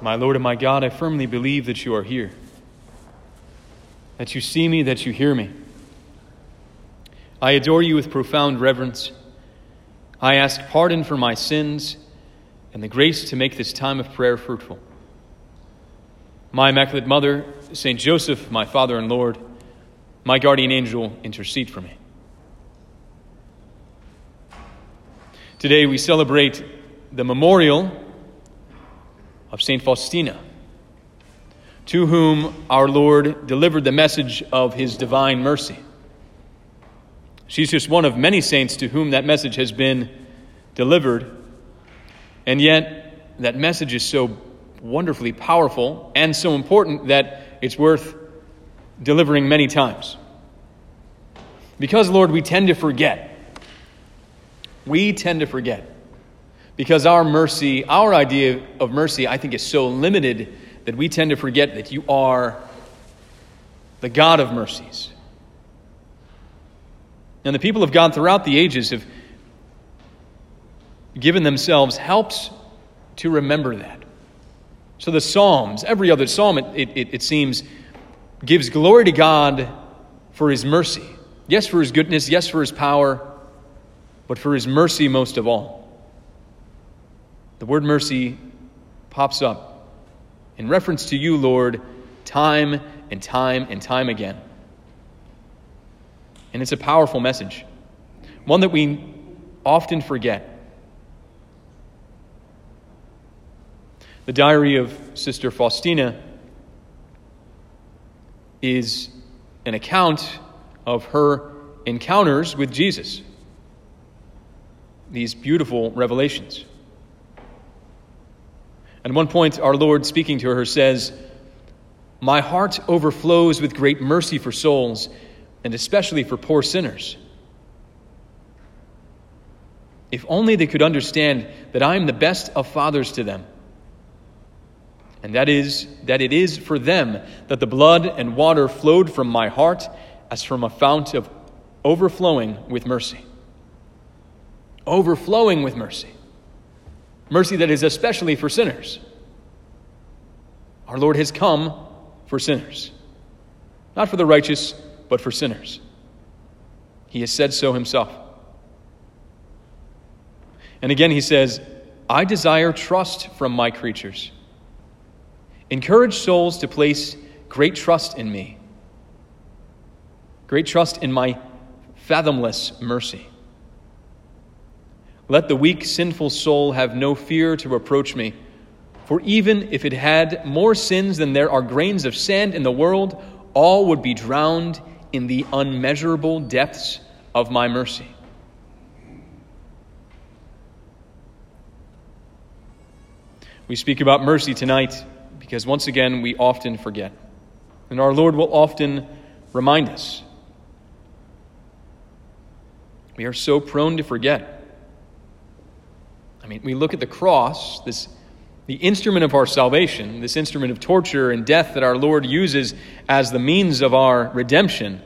My Lord and my God, I firmly believe that you are here, that you see me, that you hear me. I adore you with profound reverence. I ask pardon for my sins and the grace to make this time of prayer fruitful. My Immaculate Mother, Saint Joseph, my Father and Lord, my guardian angel, intercede for me. Today we celebrate the memorial of Saint Faustina, to whom our Lord delivered the message of his divine mercy. She's just one of many saints to whom that message has been delivered. And yet, that message is so wonderfully powerful and so important that it's worth delivering many times. Because, Lord, we tend to forget. We tend to forget. Because our mercy, our idea of mercy, I think, is so limited that we tend to forget that you are the God of mercies. And the people of God throughout the ages have given themselves helps to remember that. So the Psalms, every other psalm, it, it, it seems, gives glory to God for his mercy. Yes, for his goodness, yes, for his power, but for his mercy most of all. The word mercy pops up in reference to you, Lord, time and time and time again. And it's a powerful message, one that we often forget. The diary of Sister Faustina is an account of her encounters with Jesus. These beautiful revelations. At one point, our Lord, speaking to her, says, My heart overflows with great mercy for souls and especially for poor sinners. If only they could understand that I am the best of fathers to them, and that is that it is for them that the blood and water flowed from my heart as from a fount of overflowing with mercy. Overflowing with mercy. Mercy that is especially for sinners. Our Lord has come for sinners, not for the righteous, but for sinners. He has said so himself. And again, he says, I desire trust from my creatures. Encourage souls to place great trust in me, great trust in my fathomless mercy. Let the weak, sinful soul have no fear to approach me, for even if it had more sins than there are grains of sand in the world, all would be drowned in the unmeasurable depths of my mercy. We speak about mercy tonight because once again we often forget. And our Lord will often remind us. We are so prone to forget. I mean, we look at the cross, this the instrument of our salvation, this instrument of torture and death that our Lord uses as the means of our redemption,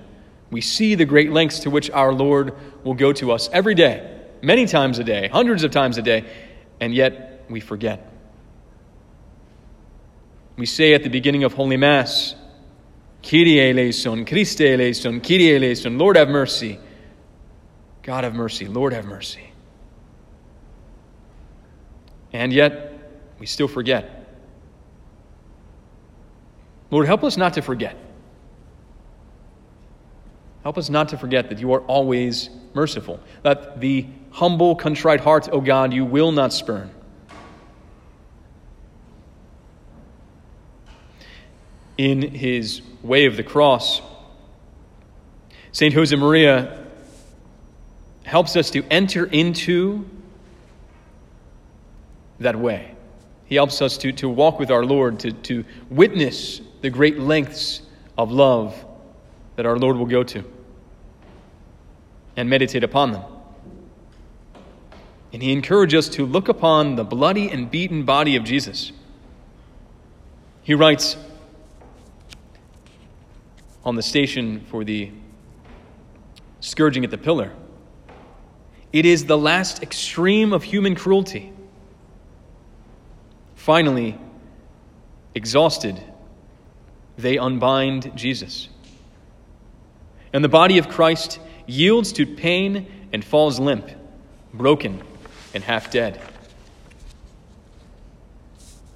we see the great lengths to which our Lord will go to us every day, many times a day, hundreds of times a day, and yet we forget. We say at the beginning of Holy Mass, Kyrie eleison, Christe eleison, Kyrie eleison, Lord have mercy. God have mercy, Lord have mercy. And yet, we still forget. Lord, help us not to forget. Help us not to forget that you are always merciful, that the humble, contrite heart, O God, you will not spurn. In his way of the cross, St. Josemaria helps us to enter into that way. He helps us to, to walk with our Lord, to, to witness the great lengths of love that our Lord will go to and meditate upon them. And he encourages us to look upon the bloody and beaten body of Jesus. He writes on the station for the scourging at the pillar it is the last extreme of human cruelty Finally, Exhausted, they unbind Jesus. And the body of Christ yields to pain and falls limp, broken, and half dead.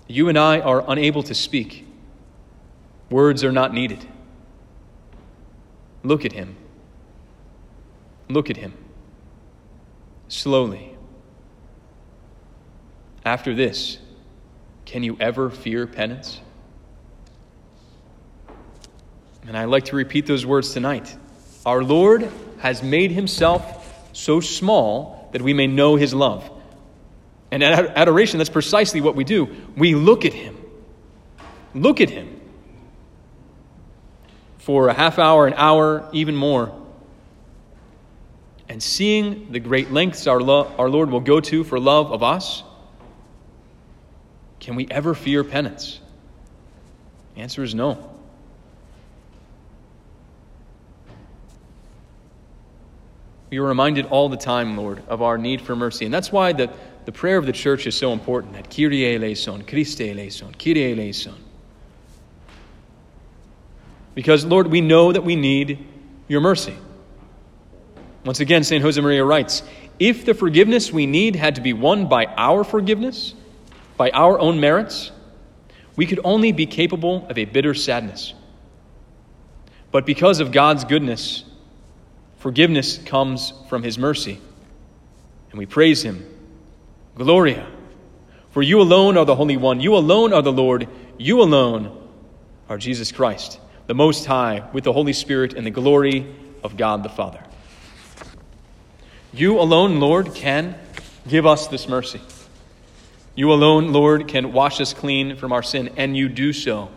You and I are unable to speak. Words are not needed. Look at him. Look at him. Slowly. After this, can you ever fear penance? And I like to repeat those words tonight. Our Lord has made himself so small that we may know his love. And at adoration, that's precisely what we do. We look at him. Look at him. For a half hour, an hour, even more. And seeing the great lengths our, lo- our Lord will go to for love of us, can we ever fear penance? The answer is no. We are reminded all the time, Lord, of our need for mercy. And that's why the, the prayer of the church is so important. That Kyrie eleison, Christe eleison, Kyrie eleison. Because, Lord, we know that we need your mercy. Once again, St. Josemaria writes If the forgiveness we need had to be won by our forgiveness, by our own merits, we could only be capable of a bitter sadness. But because of God's goodness, Forgiveness comes from his mercy. And we praise him. Gloria. For you alone are the Holy One. You alone are the Lord. You alone are Jesus Christ, the Most High, with the Holy Spirit and the glory of God the Father. You alone, Lord, can give us this mercy. You alone, Lord, can wash us clean from our sin, and you do so.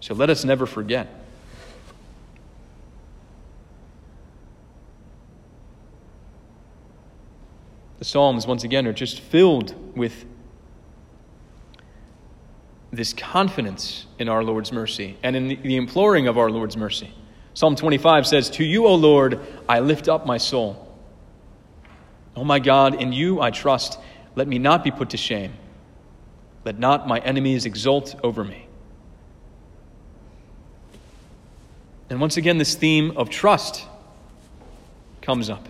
So let us never forget. The Psalms, once again, are just filled with this confidence in our Lord's mercy and in the imploring of our Lord's mercy. Psalm 25 says, To you, O Lord, I lift up my soul. O my God, in you I trust. Let me not be put to shame. Let not my enemies exult over me. And once again, this theme of trust comes up.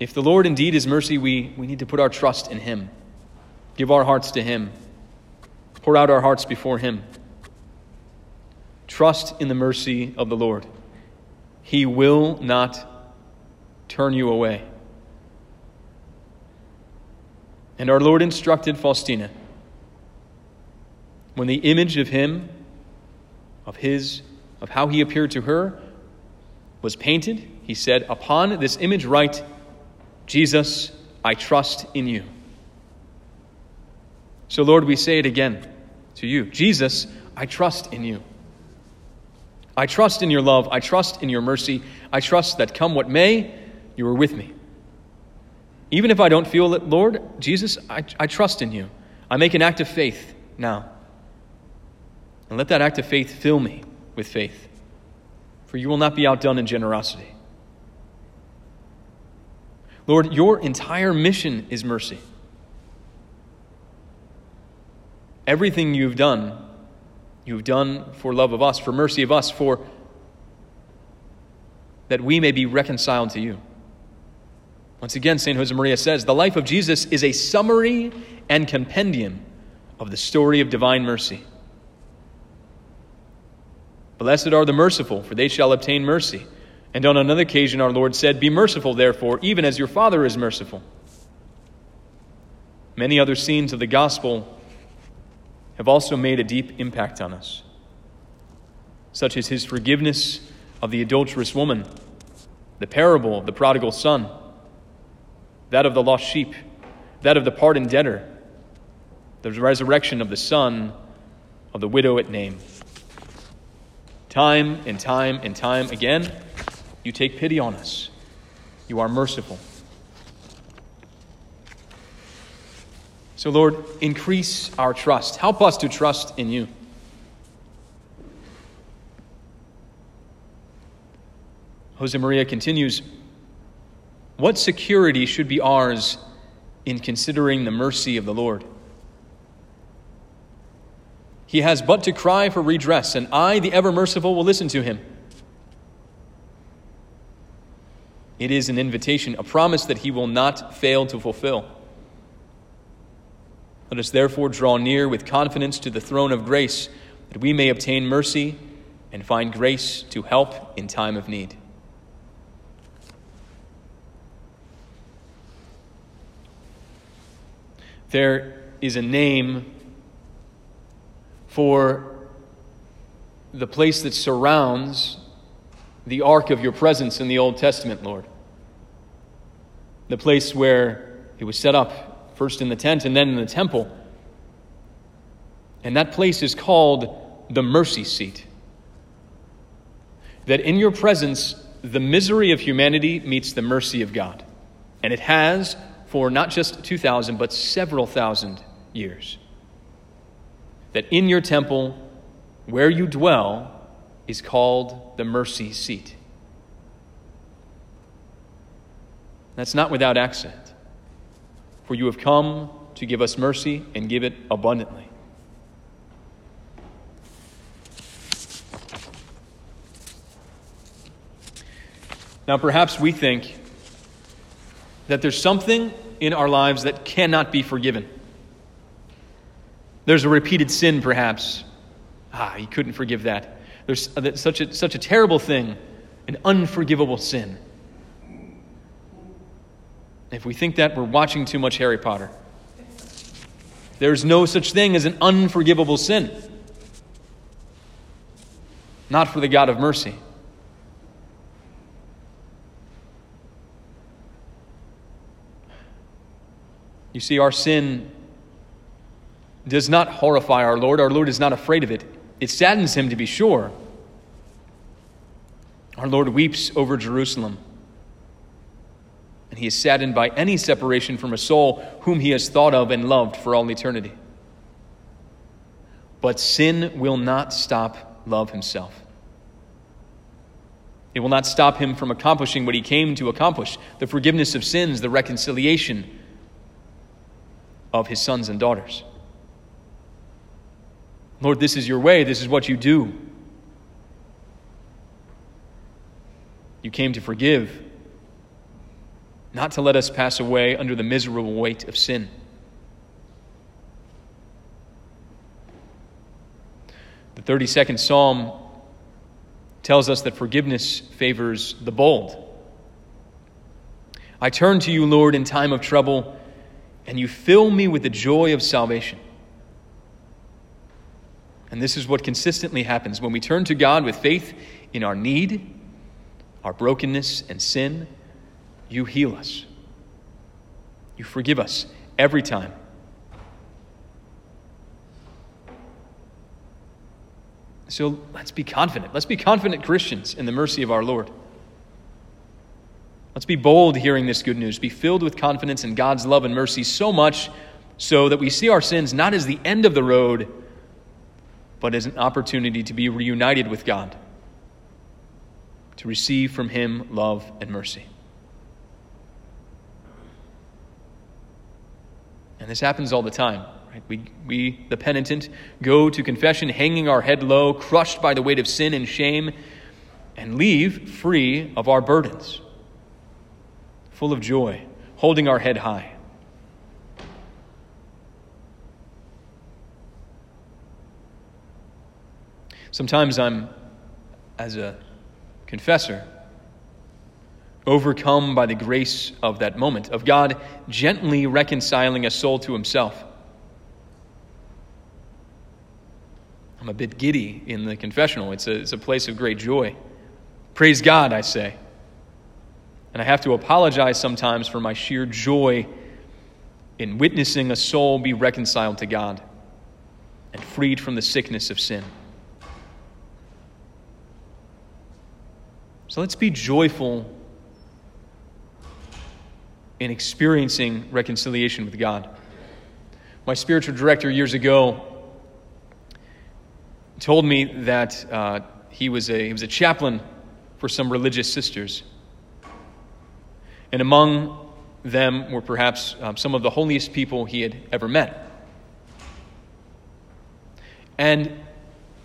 If the Lord indeed is mercy, we, we need to put our trust in Him, give our hearts to Him, pour out our hearts before Him. Trust in the mercy of the Lord. He will not turn you away. And our Lord instructed Faustina when the image of Him, of His, of how He appeared to her, was painted, He said, Upon this image write, Jesus, I trust in you. So, Lord, we say it again to you Jesus, I trust in you. I trust in your love. I trust in your mercy. I trust that come what may, you are with me. Even if I don't feel it, Lord, Jesus, I, I trust in you. I make an act of faith now. And let that act of faith fill me with faith. For you will not be outdone in generosity. Lord, your entire mission is mercy. Everything you've done, you've done for love of us, for mercy of us, for that we may be reconciled to you. Once again, St. Josemaria says the life of Jesus is a summary and compendium of the story of divine mercy. Blessed are the merciful, for they shall obtain mercy. And on another occasion, our Lord said, Be merciful, therefore, even as your Father is merciful. Many other scenes of the gospel have also made a deep impact on us, such as his forgiveness of the adulterous woman, the parable of the prodigal son, that of the lost sheep, that of the pardoned debtor, the resurrection of the son of the widow at Nain. Time and time and time again, you take pity on us. You are merciful. So, Lord, increase our trust. Help us to trust in you. Josemaria continues What security should be ours in considering the mercy of the Lord? He has but to cry for redress, and I, the ever merciful, will listen to him. It is an invitation, a promise that he will not fail to fulfill. Let us therefore draw near with confidence to the throne of grace, that we may obtain mercy and find grace to help in time of need. There is a name for the place that surrounds the ark of your presence in the Old Testament, Lord. The place where it was set up, first in the tent and then in the temple. And that place is called the mercy seat. That in your presence, the misery of humanity meets the mercy of God. And it has for not just 2,000, but several thousand years that in your temple, where you dwell, is called the mercy seat. That's not without accent, for you have come to give us mercy and give it abundantly. Now, perhaps we think that there's something in our lives that cannot be forgiven. There's a repeated sin, perhaps. Ah, he couldn't forgive that. There's such a, such a terrible thing, an unforgivable sin. If we think that, we're watching too much Harry Potter. There's no such thing as an unforgivable sin. Not for the God of mercy. You see, our sin does not horrify our Lord. Our Lord is not afraid of it. It saddens him, to be sure. Our Lord weeps over Jerusalem. And he is saddened by any separation from a soul whom he has thought of and loved for all eternity. But sin will not stop love himself. It will not stop him from accomplishing what he came to accomplish the forgiveness of sins, the reconciliation of his sons and daughters. Lord, this is your way, this is what you do. You came to forgive, not to let us pass away under the miserable weight of sin. The 32nd Psalm tells us that forgiveness favors the bold. I turn to you, Lord, in time of trouble, and you fill me with the joy of salvation. And this is what consistently happens when we turn to God with faith in our need, our brokenness, and sin. You heal us, you forgive us every time. So let's be confident. Let's be confident Christians in the mercy of our Lord. Let's be bold hearing this good news. Be filled with confidence in God's love and mercy so much so that we see our sins not as the end of the road but as an opportunity to be reunited with God, to receive from Him love and mercy. And this happens all the time. Right? We, we, the penitent, go to confession hanging our head low, crushed by the weight of sin and shame, and leave free of our burdens, full of joy, holding our head high. Sometimes I'm, as a confessor, overcome by the grace of that moment, of God gently reconciling a soul to himself. I'm a bit giddy in the confessional. It's a, it's a place of great joy. Praise God, I say. And I have to apologize sometimes for my sheer joy in witnessing a soul be reconciled to God and freed from the sickness of sin. So let's be joyful in experiencing reconciliation with God. My spiritual director years ago told me that uh, he, was a, he was a chaplain for some religious sisters. And among them were perhaps um, some of the holiest people he had ever met. And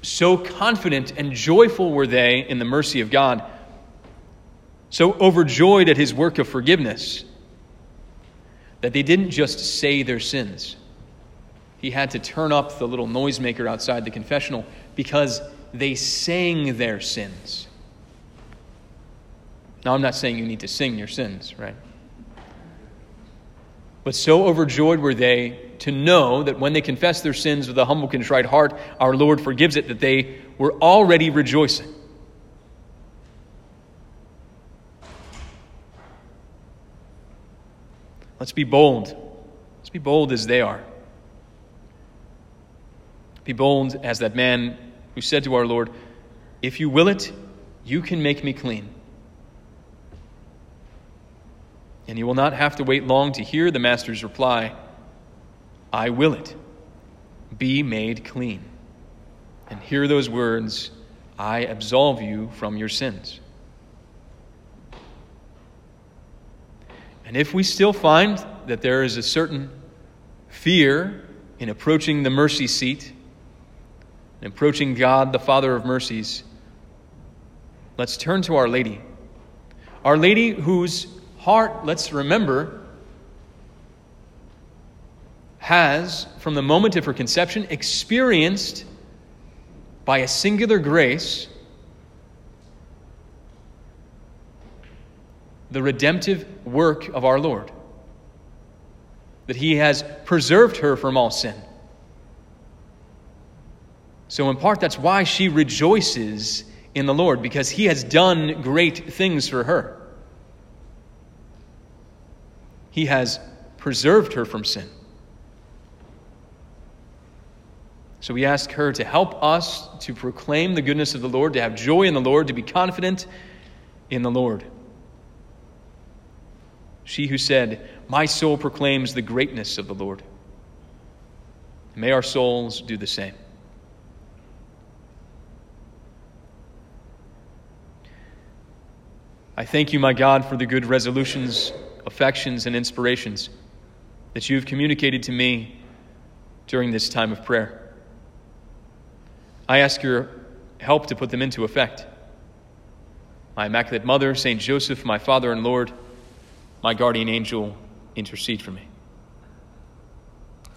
so confident and joyful were they in the mercy of God, so overjoyed at his work of forgiveness, that they didn't just say their sins. He had to turn up the little noisemaker outside the confessional because they sang their sins. Now, I'm not saying you need to sing your sins, right? But so overjoyed were they to know that when they confess their sins with a humble, contrite heart, our Lord forgives it, that they were already rejoicing. Let's be bold. Let's be bold as they are. Be bold as that man who said to our Lord, If you will it, you can make me clean. And you will not have to wait long to hear the Master's reply I will it. Be made clean. And hear those words I absolve you from your sins. And if we still find that there is a certain fear in approaching the mercy seat, and approaching God, the Father of mercies, let's turn to Our Lady. Our Lady, whose heart, let's remember, has, from the moment of her conception, experienced by a singular grace the redemptive work of our Lord. That He has preserved her from all sin. So, in part, that's why she rejoices in the Lord, because He has done great things for her. He has preserved her from sin. So we ask her to help us to proclaim the goodness of the Lord, to have joy in the Lord, to be confident in the Lord. She who said, My soul proclaims the greatness of the Lord. May our souls do the same. I thank you, my God, for the good resolutions, affections, and inspirations that you have communicated to me during this time of prayer. I ask your help to put them into effect. My Immaculate Mother, Saint Joseph, my Father and Lord, my guardian angel, intercede for me.